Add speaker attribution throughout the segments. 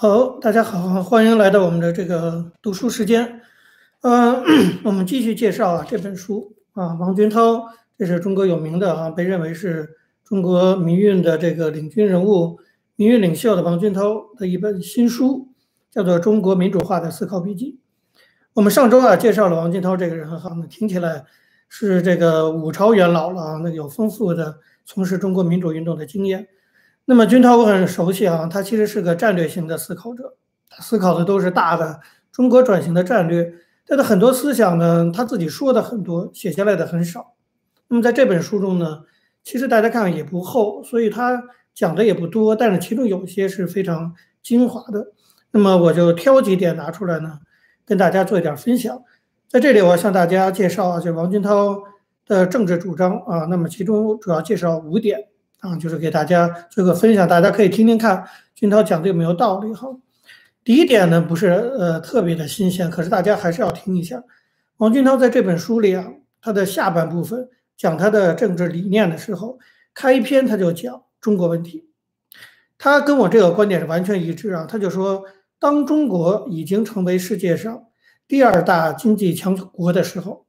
Speaker 1: 好，大家好，欢迎来到我们的这个读书时间。呃，我们继续介绍啊这本书啊，王军涛，这是中国有名的啊，被认为是中国民运的这个领军人物、民运领袖的王军涛的一本新书，叫做《中国民主化的思考笔记》。我们上周啊介绍了王军涛这个人哈，那听起来是这个五朝元老了啊，那有丰富的从事中国民主运动的经验。那么军涛我很熟悉啊，他其实是个战略型的思考者，他思考的都是大的中国转型的战略，他的很多思想呢，他自己说的很多，写下来的很少。那么在这本书中呢，其实大家看也不厚，所以他讲的也不多，但是其中有些是非常精华的。那么我就挑几点拿出来呢，跟大家做一点分享。在这里我要向大家介绍啊，就王军涛的政治主张啊，那么其中主要介绍五点。啊，就是给大家做个分享，大家可以听听看俊涛讲的有没有道理哈。第一点呢，不是呃特别的新鲜，可是大家还是要听一下。王俊涛在这本书里啊，他的下半部分讲他的政治理念的时候，开篇他就讲中国问题，他跟我这个观点是完全一致啊。他就说，当中国已经成为世界上第二大经济强国的时候，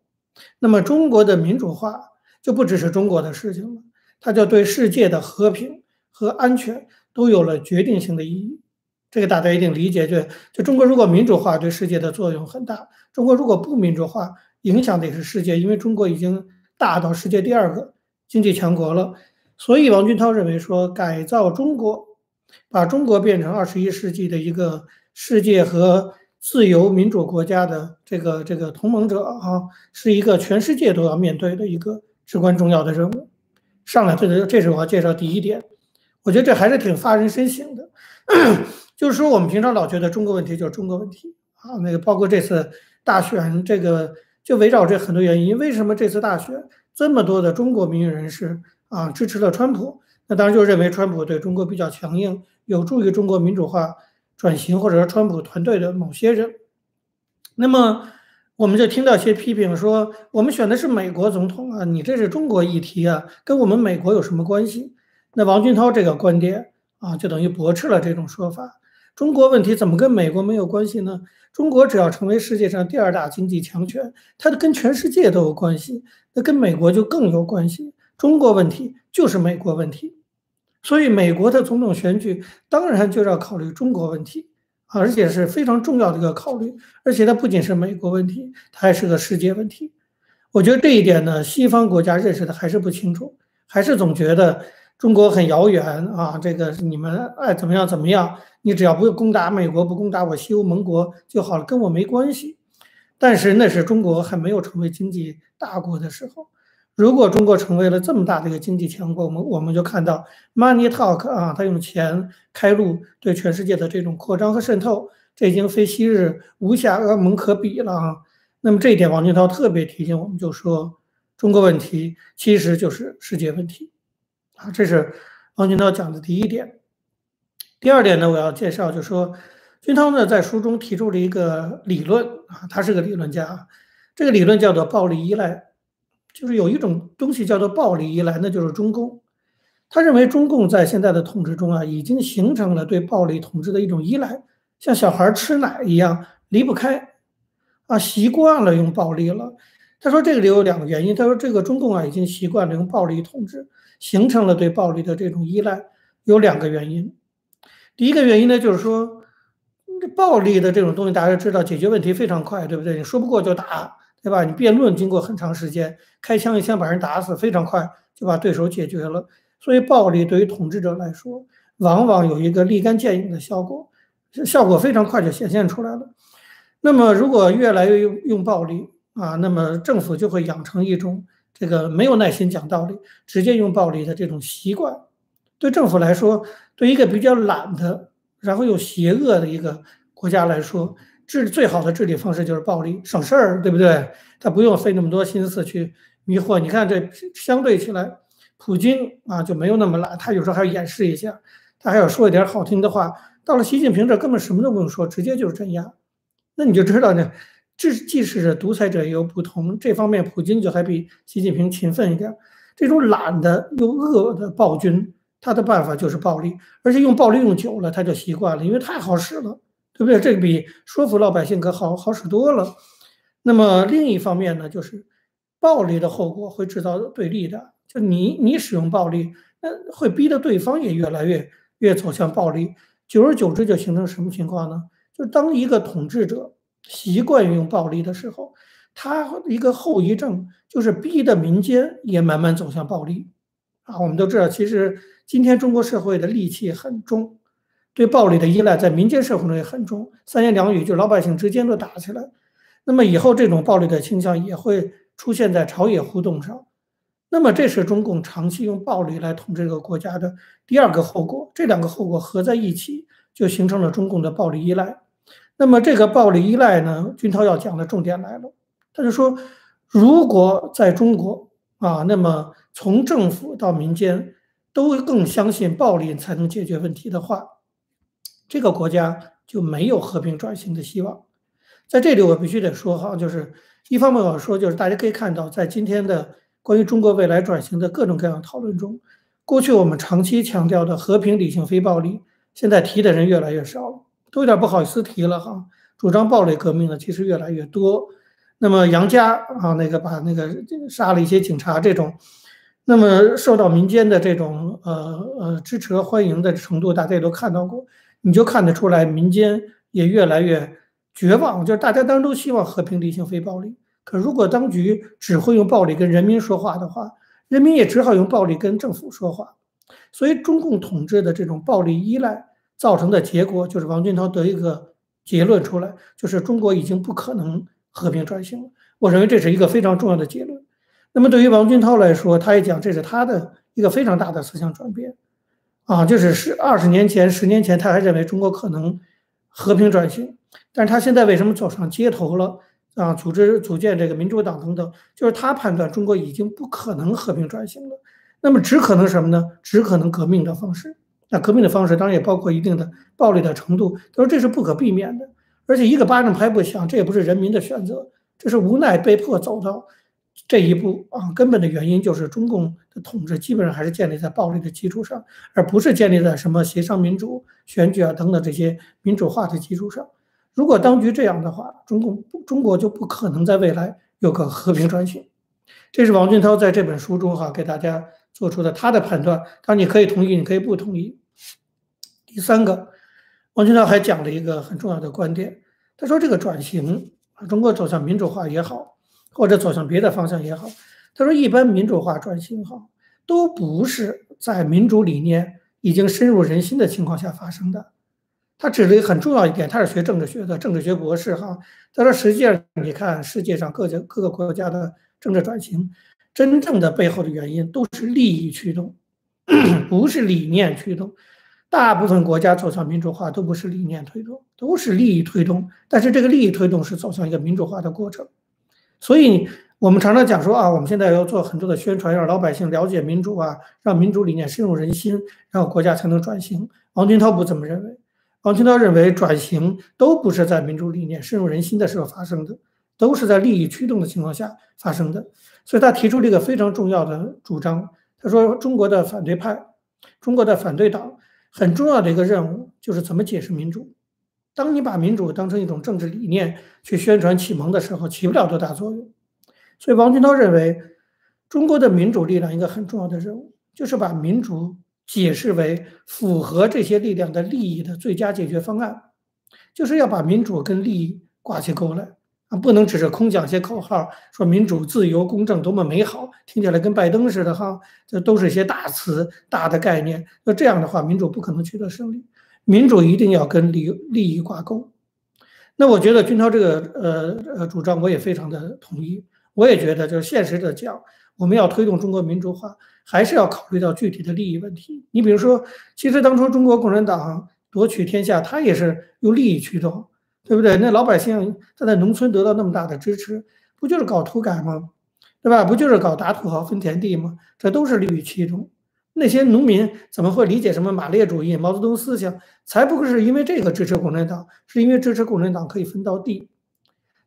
Speaker 1: 那么中国的民主化就不只是中国的事情了。它就对世界的和平和安全都有了决定性的意义，这个大家一定理解。就就中国如果民主化，对世界的作用很大；中国如果不民主化，影响的也是世界，因为中国已经大到世界第二个经济强国了。所以王军涛认为说，改造中国，把中国变成二十一世纪的一个世界和自由民主国家的这个这个同盟者啊，是一个全世界都要面对的一个至关重要的任务。上来，这个这是我要介绍第一点，我觉得这还是挺发人深省的。就是说，我们平常老觉得中国问题就是中国问题啊，那个包括这次大选，这个就围绕这很多原因。为什么这次大选这么多的中国民运人士啊支持了川普？那当然就认为川普对中国比较强硬，有助于中国民主化转型，或者说川普团队的某些人。那么。我们就听到一些批评说，我们选的是美国总统啊，你这是中国议题啊，跟我们美国有什么关系？那王军涛这个观点啊，就等于驳斥了这种说法。中国问题怎么跟美国没有关系呢？中国只要成为世界上第二大经济强权，它的跟全世界都有关系，那跟美国就更有关系。中国问题就是美国问题，所以美国的总统选举当然就要考虑中国问题。而且是非常重要的一个考虑，而且它不仅是美国问题，它还是个世界问题。我觉得这一点呢，西方国家认识的还是不清楚，还是总觉得中国很遥远啊。这个你们爱怎么样怎么样，你只要不攻打美国，不攻打我西欧盟国就好了，跟我没关系。但是那是中国还没有成为经济大国的时候。如果中国成为了这么大的一个经济强国，我们我们就看到 money talk 啊，他用钱开路，对全世界的这种扩张和渗透，这已经非昔日无暇阿蒙可比了啊。那么这一点，王军涛特别提醒我们，就说中国问题其实就是世界问题啊。这是王军涛讲的第一点。第二点呢，我要介绍，就说军涛呢在书中提出了一个理论啊，他是个理论家，这个理论叫做暴力依赖。就是有一种东西叫做暴力依赖，那就是中共。他认为中共在现在的统治中啊，已经形成了对暴力统治的一种依赖，像小孩吃奶一样离不开，啊，习惯了用暴力了。他说这个里有两个原因。他说这个中共啊，已经习惯了用暴力统治，形成了对暴力的这种依赖，有两个原因。第一个原因呢，就是说暴力的这种东西，大家知道解决问题非常快，对不对？你说不过就打。对吧？你辩论经过很长时间，开枪一枪把人打死，非常快就把对手解决了。所以暴力对于统治者来说，往往有一个立竿见影的效果，效果非常快就显现出来了。那么如果越来越用用暴力啊，那么政府就会养成一种这个没有耐心讲道理，直接用暴力的这种习惯。对政府来说，对一个比较懒的，然后又邪恶的一个国家来说。治最好的治理方式就是暴力，省事儿，对不对？他不用费那么多心思去迷惑。你看这相对起来，普京啊就没有那么懒，他有时候还要掩饰一下，他还要说一点好听的话。到了习近平这，根本什么都不用说，直接就是镇压。那你就知道呢，这既是独裁者也有不同。这方面，普京就还比习近平勤奋一点。这种懒的又恶的暴君他的办法就是暴力，而且用暴力用久了，他就习惯了，因为太好使了，对不对？这个比说服老百姓可好好使多了。那么另一方面呢，就是暴力的后果会制造对立的，就你你使用暴力，那会逼得对方也越来越越走向暴力，久而久之就形成什么情况呢？就是当一个统治者习惯用暴力的时候，他一个后遗症就是逼得民间也慢慢走向暴力。啊，我们都知道，其实今天中国社会的戾气很重，对暴力的依赖在民间社会中也很重。三言两语就老百姓之间都打起来，那么以后这种暴力的倾向也会出现在朝野互动上。那么这是中共长期用暴力来统治这个国家的第二个后果。这两个后果合在一起，就形成了中共的暴力依赖。那么这个暴力依赖呢，军涛要讲的重点来了，他就说，如果在中国啊，那么。从政府到民间都更相信暴力才能解决问题的话，这个国家就没有和平转型的希望。在这里，我必须得说哈，就是一方面我说，就是大家可以看到，在今天的关于中国未来转型的各种各样讨论中，过去我们长期强调的和平、理性、非暴力，现在提的人越来越少了，都有点不好意思提了哈。主张暴力革命的其实越来越多。那么杨家啊，那个把那个杀了一些警察这种。那么受到民间的这种呃呃支持和欢迎的程度，大家也都看到过，你就看得出来，民间也越来越绝望。就是大家当然都希望和平、理性、非暴力，可如果当局只会用暴力跟人民说话的话，人民也只好用暴力跟政府说话。所以中共统治的这种暴力依赖造成的结果，就是王军涛得一个结论出来，就是中国已经不可能和平转型了。我认为这是一个非常重要的结论。那么对于王军涛来说，他也讲这是他的一个非常大的思想转变，啊，就是十二十年前、十年前他还认为中国可能和平转型，但是他现在为什么走上街头了啊？组织组建这个民主党等等，就是他判断中国已经不可能和平转型了，那么只可能什么呢？只可能革命的方式。那革命的方式当然也包括一定的暴力的程度，他说这是不可避免的，而且一个巴掌拍不响，这也不是人民的选择，这是无奈被迫走到。这一步啊，根本的原因就是中共的统治基本上还是建立在暴力的基础上，而不是建立在什么协商、民主、选举啊等等这些民主化的基础上。如果当局这样的话，中共中国就不可能在未来有个和平转型。这是王俊涛在这本书中哈给大家做出的他的判断，当然你可以同意，你可以不同意。第三个，王俊涛还讲了一个很重要的观点，他说这个转型啊，中国走向民主化也好。或者走向别的方向也好，他说，一般民主化转型哈，都不是在民主理念已经深入人心的情况下发生的。他指了一个很重要一点，他是学政治学的，政治学博士哈。他说，实际上你看世界上各家各个国家的政治转型，真正的背后的原因都是利益驱动，不是理念驱动。大部分国家走向民主化都不是理念推动，都是利益推动。但是这个利益推动是走向一个民主化的过程。所以，我们常常讲说啊，我们现在要做很多的宣传，让老百姓了解民主啊，让民主理念深入人心，然后国家才能转型。王军涛不这么认为，王军涛认为转型都不是在民主理念深入人心的时候发生的，都是在利益驱动的情况下发生的。所以他提出了一个非常重要的主张，他说中国的反对派，中国的反对党很重要的一个任务就是怎么解释民主。当你把民主当成一种政治理念去宣传启蒙的时候，起不了多大作用。所以，王军涛认为，中国的民主力量一个很重要的任务，就是把民主解释为符合这些力量的利益的最佳解决方案，就是要把民主跟利益挂起钩来啊，不能只是空讲些口号，说民主、自由、公正多么美好，听起来跟拜登似的哈，这都是一些大词、大的概念。那这样的话，民主不可能取得胜利。民主一定要跟利利益挂钩，那我觉得军涛这个呃呃主张我也非常的同意。我也觉得就是现实的讲，我们要推动中国民主化，还是要考虑到具体的利益问题。你比如说，其实当初中国共产党夺取天下，他也是用利益驱动，对不对？那老百姓他在农村得到那么大的支持，不就是搞土改吗？对吧？不就是搞打土豪分田地吗？这都是利益驱动。那些农民怎么会理解什么马列主义、毛泽东思想？才不是因为这个支持共产党，是因为支持共产党可以分到地。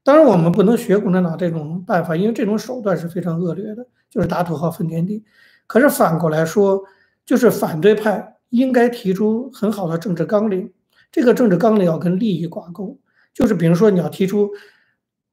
Speaker 1: 当然，我们不能学共产党这种办法，因为这种手段是非常恶劣的，就是打土豪分田地。可是反过来说，就是反对派应该提出很好的政治纲领，这个政治纲领要跟利益挂钩，就是比如说你要提出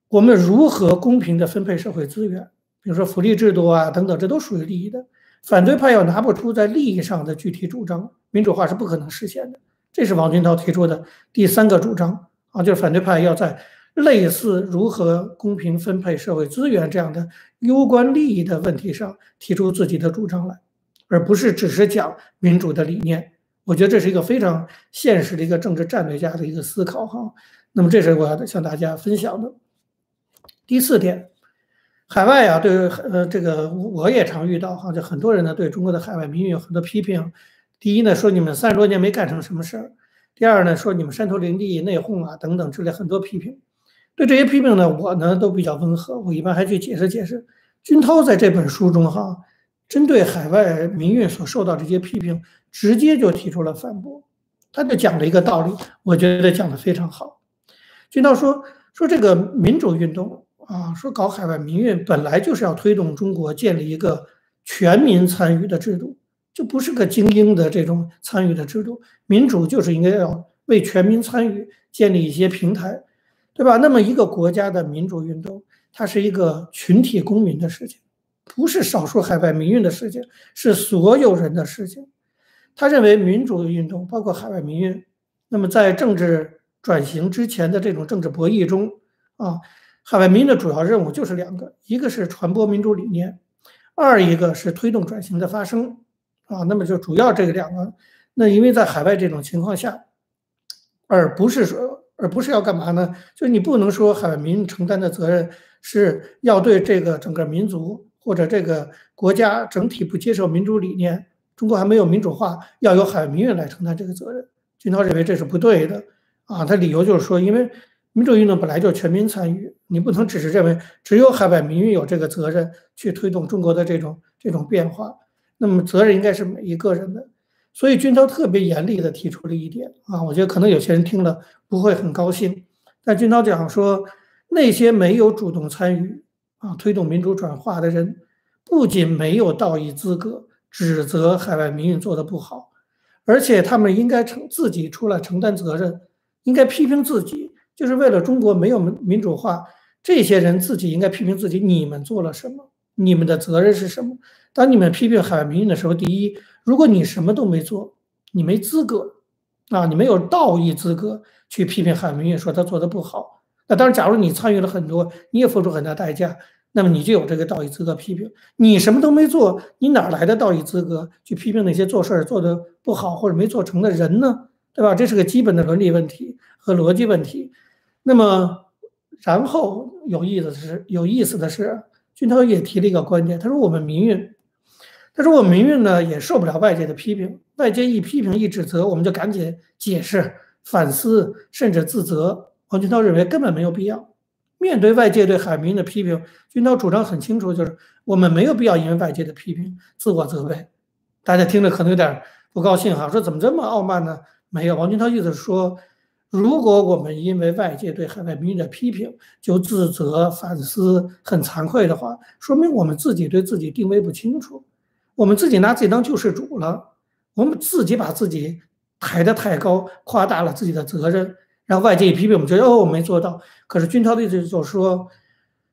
Speaker 1: 我们如何公平的分配社会资源，比如说福利制度啊等等，这都属于利益的。反对派要拿不出在利益上的具体主张，民主化是不可能实现的。这是王军涛提出的第三个主张啊，就是反对派要在类似如何公平分配社会资源这样的攸关利益的问题上提出自己的主张来，而不是只是讲民主的理念。我觉得这是一个非常现实的一个政治战略家的一个思考哈。那么这是我要向大家分享的第四点。海外啊，对呃这个我也常遇到哈，就很多人呢对中国的海外民运有很多批评。第一呢，说你们三十多年没干成什么事儿；第二呢，说你们山头林地、内讧啊等等之类很多批评。对这些批评呢，我呢都比较温和，我一般还去解释解释。军涛在这本书中哈，针对海外民运所受到这些批评，直接就提出了反驳。他就讲了一个道理，我觉得讲的非常好。军涛说说这个民主运动啊，说搞海外民运本来就是要推动中国建立一个全民参与的制度。就不是个精英的这种参与的制度，民主就是应该要为全民参与建立一些平台，对吧？那么一个国家的民主运动，它是一个群体公民的事情，不是少数海外民运的事情，是所有人的事情。他认为民主运动包括海外民运，那么在政治转型之前的这种政治博弈中，啊，海外民的主要任务就是两个，一个是传播民主理念，二一个是推动转型的发生。啊，那么就主要这个两个，那因为在海外这种情况下，而不是说，而不是要干嘛呢？就是你不能说海外民承担的责任是要对这个整个民族或者这个国家整体不接受民主理念，中国还没有民主化，要由海外民运来承担这个责任。军涛认为这是不对的，啊，他理由就是说，因为民主运动本来就全民参与，你不能只是认为只有海外民运有这个责任去推动中国的这种这种变化。那么责任应该是每一个人的，所以军涛特别严厉地提出了一点啊，我觉得可能有些人听了不会很高兴，但军涛讲说，那些没有主动参与啊推动民主转化的人，不仅没有道义资格指责海外民运做得不好，而且他们应该承自己出来承担责任，应该批评自己，就是为了中国没有民主化，这些人自己应该批评自己，你们做了什么？你们的责任是什么？当你们批评海外民运的时候，第一，如果你什么都没做，你没资格啊，你没有道义资格去批评海外民运，说他做的不好。那当然，假如你参与了很多，你也付出很大代价，那么你就有这个道义资格批评。你什么都没做，你哪来的道义资格去批评那些做事儿做的不好或者没做成的人呢？对吧？这是个基本的伦理问题和逻辑问题。那么，然后有意思的是，有意思的是。军涛也提了一个观点，他说我们民运，他说我们民运呢也受不了外界的批评，外界一批评一指责，我们就赶紧解释、反思，甚至自责。王军涛认为根本没有必要。面对外界对海民的批评，军涛主张很清楚，就是我们没有必要因为外界的批评自我责备。大家听着可能有点不高兴哈，说怎么这么傲慢呢？没有，王军涛意思是说。如果我们因为外界对海外民意的批评就自责、反思、很惭愧的话，说明我们自己对自己定位不清楚，我们自己拿自己当救世主了，我们自己把自己抬得太高，夸大了自己的责任，然后外界一批评，我们觉得哦，我没做到。可是军涛的意思就是说，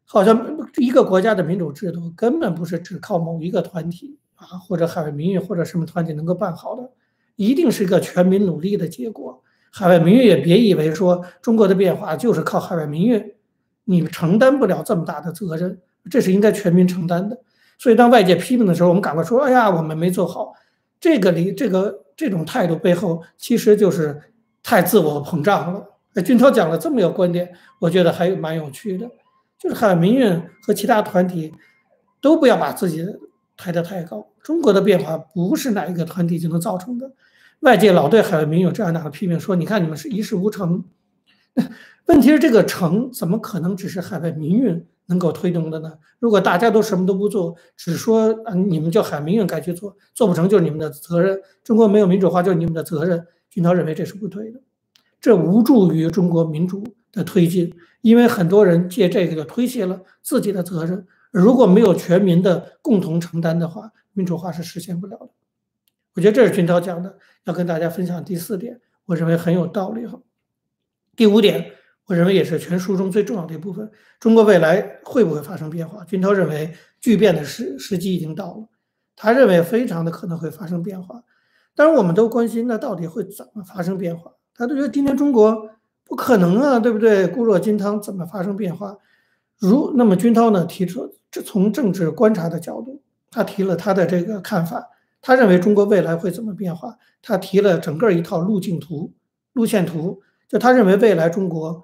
Speaker 1: 好像一个国家的民主制度根本不是只靠某一个团体啊，或者海外民意或者什么团体能够办好的，一定是一个全民努力的结果。海外民运也别以为说中国的变化就是靠海外民运，你承担不了这么大的责任，这是应该全民承担的。所以当外界批评的时候，我们赶快说：“哎呀，我们没做好。”这个里这个这种态度背后，其实就是太自我膨胀了。哎，军涛讲了这么一个观点，我觉得还蛮有趣的，就是海外民运和其他团体都不要把自己抬得太高。中国的变化不是哪一个团体就能造成的。外界老对海外民有这样那样批评，说你看你们是一事无成。问题是这个成怎么可能只是海外民运能够推动的呢？如果大家都什么都不做，只说啊你们叫海民运该去做，做不成就是你们的责任。中国没有民主化就是你们的责任。军涛认为这是不对的，这无助于中国民主的推进，因为很多人借这个就推卸了自己的责任。如果没有全民的共同承担的话，民主化是实现不了的。我觉得这是军涛讲的，要跟大家分享第四点，我认为很有道理哈。第五点，我认为也是全书中最重要的一部分，中国未来会不会发生变化？军涛认为巨变的时时机已经到了，他认为非常的可能会发生变化。当然，我们都关心那到底会怎么发生变化？他都觉得今天中国不可能啊，对不对？固若金汤，怎么发生变化？如那么，军涛呢提出，这从政治观察的角度，他提了他的这个看法。他认为中国未来会怎么变化？他提了整个一套路径图、路线图。就他认为未来中国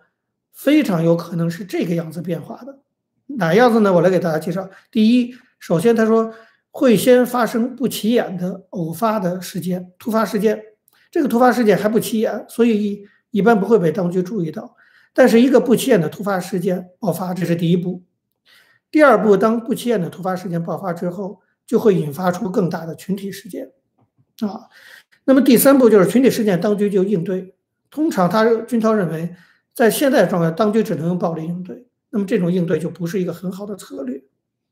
Speaker 1: 非常有可能是这个样子变化的，哪样子呢？我来给大家介绍。第一，首先他说会先发生不起眼的偶发的事件、突发事件，这个突发事件还不起眼，所以一般不会被当局注意到。但是一个不起眼的突发事件爆发，这是第一步。第二步，当不起眼的突发事件爆发之后，就会引发出更大的群体事件，啊，那么第三步就是群体事件，当局就应对。通常他军涛认为，在现在状态，当局只能用暴力应对，那么这种应对就不是一个很好的策略。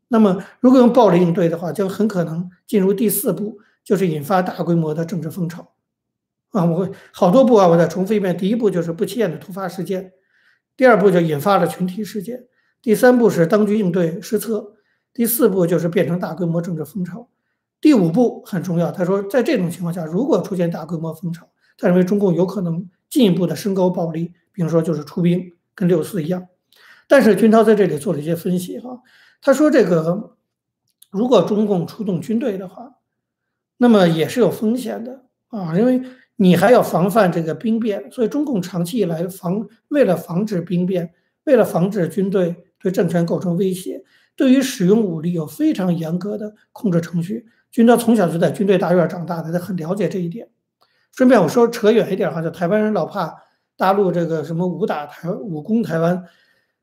Speaker 1: 那么如果用暴力应对的话，将很可能进入第四步，就是引发大规模的政治风潮。啊，我会好多步啊，我再重复一遍：第一步就是不起眼的突发事件。第二步就引发了群体事件，第三步是当局应对失策，第四步就是变成大规模政治风潮，第五步很重要。他说，在这种情况下，如果出现大规模风潮，他认为中共有可能进一步的升高暴力，比如说就是出兵，跟六四一样。但是军涛在这里做了一些分析哈，他说这个如果中共出动军队的话，那么也是有风险的啊，因为。你还要防范这个兵变，所以中共长期以来防为了防止兵变，为了防止军队对政权构成威胁，对于使用武力有非常严格的控制程序。军刀从小就在军队大院长大的，他很了解这一点。顺便我说扯远一点哈，就台湾人老怕大陆这个什么武打台武攻台湾，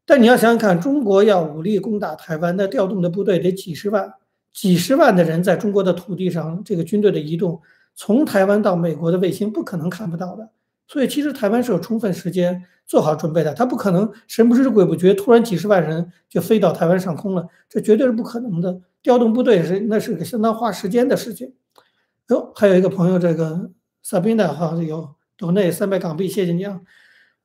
Speaker 1: 但你要想想看，中国要武力攻打台湾，那调动的部队得几十万，几十万的人在中国的土地上，这个军队的移动。从台湾到美国的卫星不可能看不到的，所以其实台湾是有充分时间做好准备的。他不可能神不知鬼不觉，突然几十万人就飞到台湾上空了，这绝对是不可能的。调动部队是那是个相当花时间的事情。哟，还有一个朋友，这个萨宾的哈有岛内三百港币，谢谢你啊。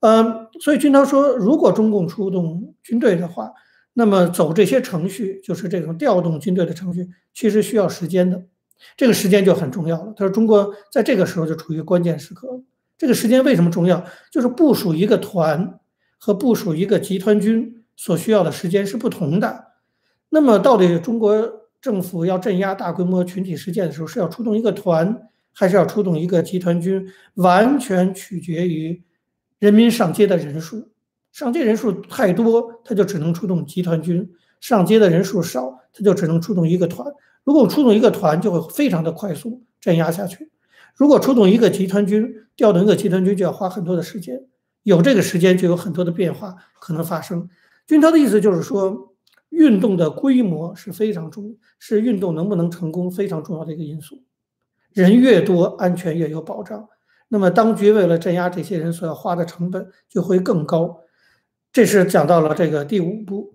Speaker 1: 嗯，所以军涛说，如果中共出动军队的话，那么走这些程序，就是这种调动军队的程序，其实需要时间的。这个时间就很重要了。他说，中国在这个时候就处于关键时刻。这个时间为什么重要？就是部署一个团和部署一个集团军所需要的时间是不同的。那么，到底中国政府要镇压大规模群体事件的时候，是要出动一个团，还是要出动一个集团军？完全取决于人民上街的人数。上街人数太多，他就只能出动集团军；上街的人数少，他就只能出动一个团。如果出动一个团，就会非常的快速镇压下去；如果出动一个集团军，调动一个集团军就要花很多的时间。有这个时间，就有很多的变化可能发生。军涛的意思就是说，运动的规模是非常重，是运动能不能成功非常重要的一个因素。人越多，安全越有保障。那么，当局为了镇压这些人所要花的成本就会更高。这是讲到了这个第五步。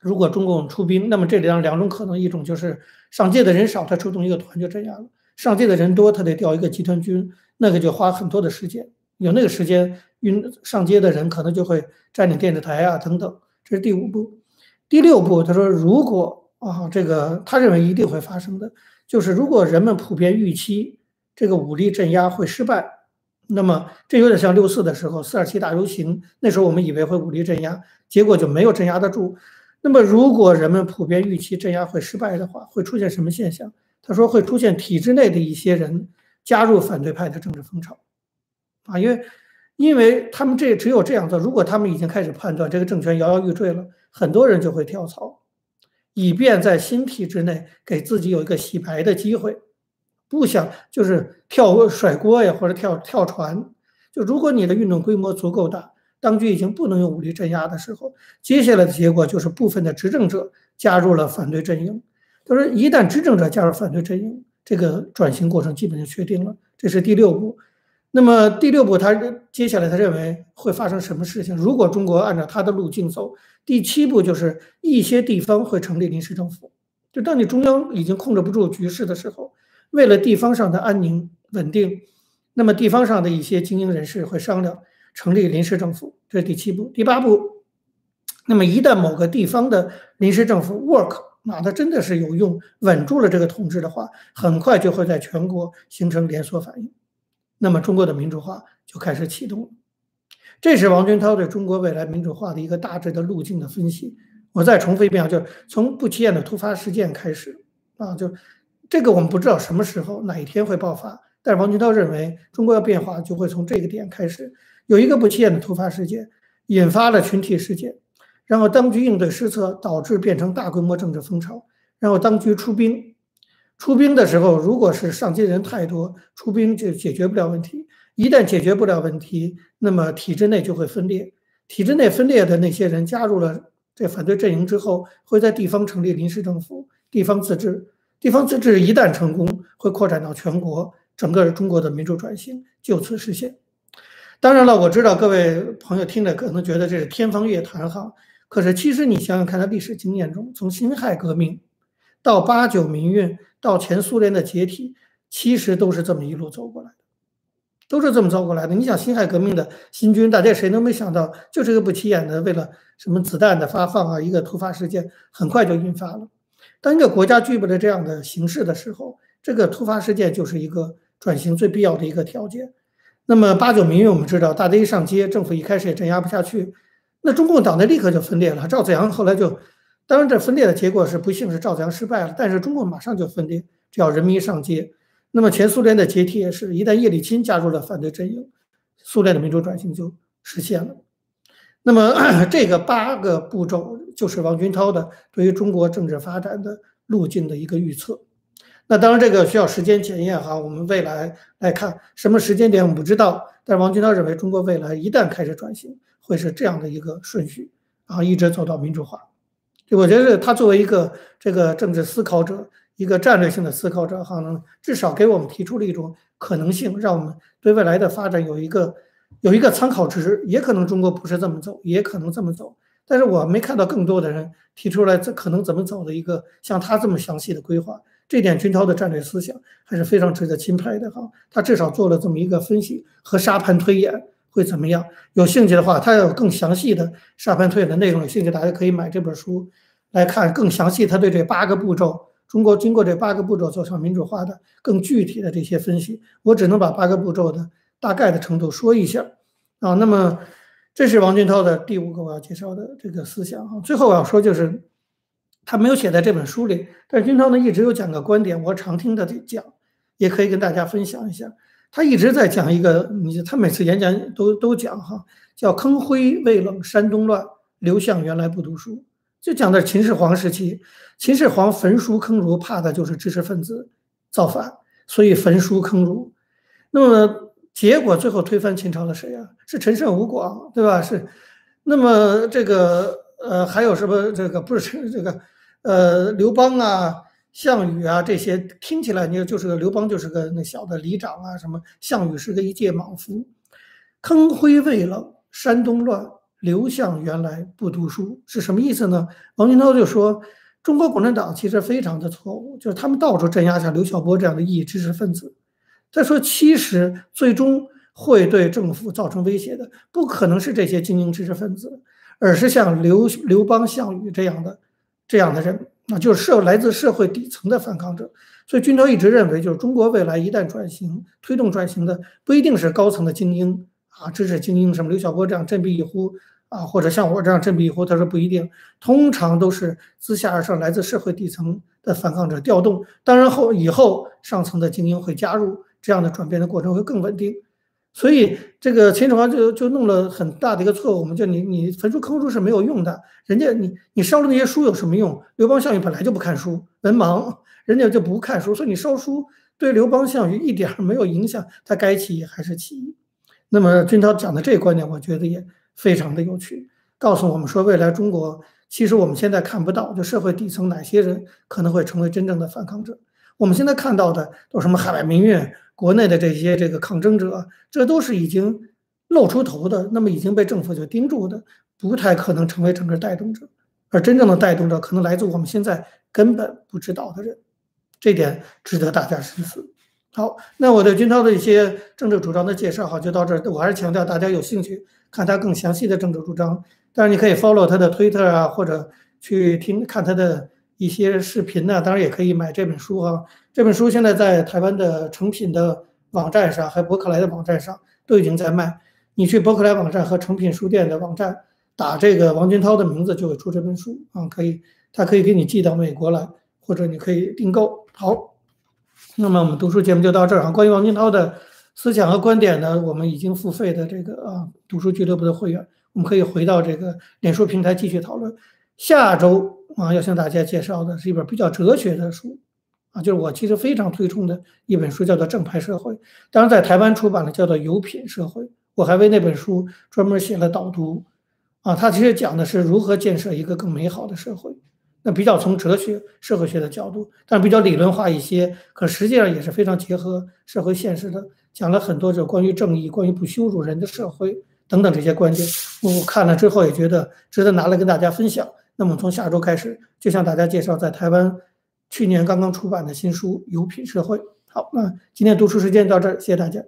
Speaker 1: 如果中共出兵，那么这里两两种可能，一种就是上届的人少，他出动一个团就镇压了；上街的人多，他得调一个集团军，那个就花很多的时间。有那个时间，运上街的人可能就会占领电视台啊等等。这是第五步。第六步，他说，如果啊，这个他认为一定会发生的，就是如果人们普遍预期这个武力镇压会失败，那么这有点像六四的时候，四二七大游行，那时候我们以为会武力镇压，结果就没有镇压得住。那么，如果人们普遍预期镇压会失败的话，会出现什么现象？他说会出现体制内的一些人加入反对派的政治风潮，啊，因为，因为他们这只有这样做，如果他们已经开始判断这个政权摇摇欲坠了，很多人就会跳槽，以便在新体制内给自己有一个洗白的机会，不想就是跳甩锅呀，或者跳跳船。就如果你的运动规模足够大。当局已经不能用武力镇压的时候，接下来的结果就是部分的执政者加入了反对阵营。他说，一旦执政者加入反对阵营，这个转型过程基本就确定了。这是第六步。那么第六步，他接下来他认为会发生什么事情？如果中国按照他的路径走，第七步就是一些地方会成立临时政府。就当你中央已经控制不住局势的时候，为了地方上的安宁稳定，那么地方上的一些精英人士会商量成立临时政府，这是第七步。第八步，那么一旦某个地方的临时政府 work，那它真的是有用，稳住了这个统治的话，很快就会在全国形成连锁反应，那么中国的民主化就开始启动。这是王军涛对中国未来民主化的一个大致的路径的分析。我再重复一遍啊，就是从不起眼的突发事件开始啊，就这个我们不知道什么时候哪一天会爆发，但是王军涛认为中国要变化就会从这个点开始，有一个不起眼的突发事件引发了群体事件，然后当局应对失策，导致变成大规模政治风潮，然后当局出兵，出兵的时候如果是上级人太多，出兵就解决不了问题。一旦解决不了问题，那么体制内就会分裂。体制内分裂的那些人加入了这反对阵营之后，会在地方成立临时政府、地方自治。地方自治一旦成功，会扩展到全国，整个中国的民主转型就此实现。当然了，我知道各位朋友听着可能觉得这是天方夜谭哈，可是其实你想想看，在历史经验中，从辛亥革命到八九民运到前苏联的解体，其实都是这么一路走过来的。都是这么走过来的。你想辛亥革命的新军，大家谁能没想到，就是个不起眼的，为了什么子弹的发放啊，一个突发事件，很快就引发了。当一个国家具备了这样的形势的时候，这个突发事件就是一个转型最必要的一个条件。那么八九民运，我们知道，大家一上街，政府一开始也镇压不下去，那中共党内立刻就分裂了。赵子阳后来就，当然这分裂的结果是不幸是赵子阳失败了，但是中共马上就分裂，只要人民上街。那么前苏联的解体也是一旦叶利钦加入了反对阵营，苏联的民主转型就实现了。那么 这个八个步骤就是王军涛的对于中国政治发展的路径的一个预测。那当然这个需要时间检验哈，我们未来来看什么时间点我们不知道，但是王军涛认为中国未来一旦开始转型，会是这样的一个顺序，然后一直走到民主化。我觉得他作为一个这个政治思考者。一个战略性的思考者，哈，能至少给我们提出了一种可能性，让我们对未来的发展有一个有一个参考值。也可能中国不是这么走，也可能这么走。但是我没看到更多的人提出来这可能怎么走的一个像他这么详细的规划。这点军涛的战略思想还是非常值得钦佩的，哈。他至少做了这么一个分析和沙盘推演会怎么样。有兴趣的话，他有更详细的沙盘推演的内容，有兴趣大家可以买这本书来看更详细。他对这八个步骤。中国经过这八个步骤走向民主化的更具体的这些分析，我只能把八个步骤的大概的程度说一下啊。那么，这是王俊涛的第五个我要介绍的这个思想啊。最后我要说就是，他没有写在这本书里，但是军涛呢一直有讲个观点，我常听他讲，也可以跟大家分享一下。他一直在讲一个，你他每次演讲都都讲哈，叫坑灰未冷山东乱，刘向原来不读书。就讲的秦始皇时期，秦始皇焚书坑儒，怕的就是知识分子造反，所以焚书坑儒。那么结果最后推翻秦朝的谁啊？是陈胜吴广，对吧？是。那么这个呃还有什么？这个不是这个呃刘邦啊、项羽啊这些，听起来你就是个刘邦就是个那小的里长啊，什么项羽是个一介莽夫。坑灰未冷，山东乱。刘向原来不读书是什么意思呢？王军涛就说，中国共产党其实非常的错误，就是他们到处镇压像刘晓波这样的异议知识分子。再说，其实最终会对政府造成威胁的，不可能是这些精英知识分子，而是像刘刘邦、项羽这样的这样的人，那就是社来自社会底层的反抗者。所以，军涛一直认为，就是中国未来一旦转型、推动转型的，不一定是高层的精英啊，知识精英，什么刘晓波这样振臂一呼。啊，或者像我这样振臂一呼，他说不一定，通常都是自下而上，来自社会底层的反抗者调动。当然后以后上层的精英会加入，这样的转变的过程会更稳定。所以这个秦始皇就就弄了很大的一个错误，我们就你你焚书坑儒是没有用的，人家你你烧了那些书有什么用？刘邦项羽本来就不看书，文盲，人家就不看书，所以你烧书对刘邦项羽一点没有影响，他该起义还是起义。那么军涛讲的这个观点，我觉得也。非常的有趣，告诉我们说，未来中国其实我们现在看不到，就社会底层哪些人可能会成为真正的反抗者。我们现在看到的都什么海外民运，国内的这些这个抗争者，这都是已经露出头的，那么已经被政府就盯住的，不太可能成为整个带动者。而真正的带动者，可能来自我们现在根本不知道的人。这点值得大家深思。好，那我对军涛的一些政治主张的介绍，好就到这儿。我还是强调，大家有兴趣看他更详细的政治主张，当然你可以 follow 他的 Twitter 啊，或者去听看他的一些视频呢。当然也可以买这本书啊。这本书现在在台湾的成品的网站上，还有伯克莱的网站上都已经在卖。你去博客来网站和成品书店的网站打这个王军涛的名字，就会出这本书啊。可以，他可以给你寄到美国来，或者你可以订购。好。那么我们读书节目就到这儿啊。关于王军涛的思想和观点呢，我们已经付费的这个啊读书俱乐部的会员，我们可以回到这个脸书平台继续讨论。下周啊要向大家介绍的是一本比较哲学的书啊，就是我其实非常推崇的一本书，叫做《正派社会》，当然在台湾出版了叫做《有品社会》。我还为那本书专门写了导读啊，它其实讲的是如何建设一个更美好的社会。那比较从哲学、社会学的角度，但比较理论化一些，可实际上也是非常结合社会现实的，讲了很多就关于正义、关于不羞辱人的社会等等这些观点。我看了之后也觉得值得拿来跟大家分享。那么从下周开始，就向大家介绍在台湾去年刚刚出版的新书《有品社会》。好，那今天读书时间到这儿，谢谢大家。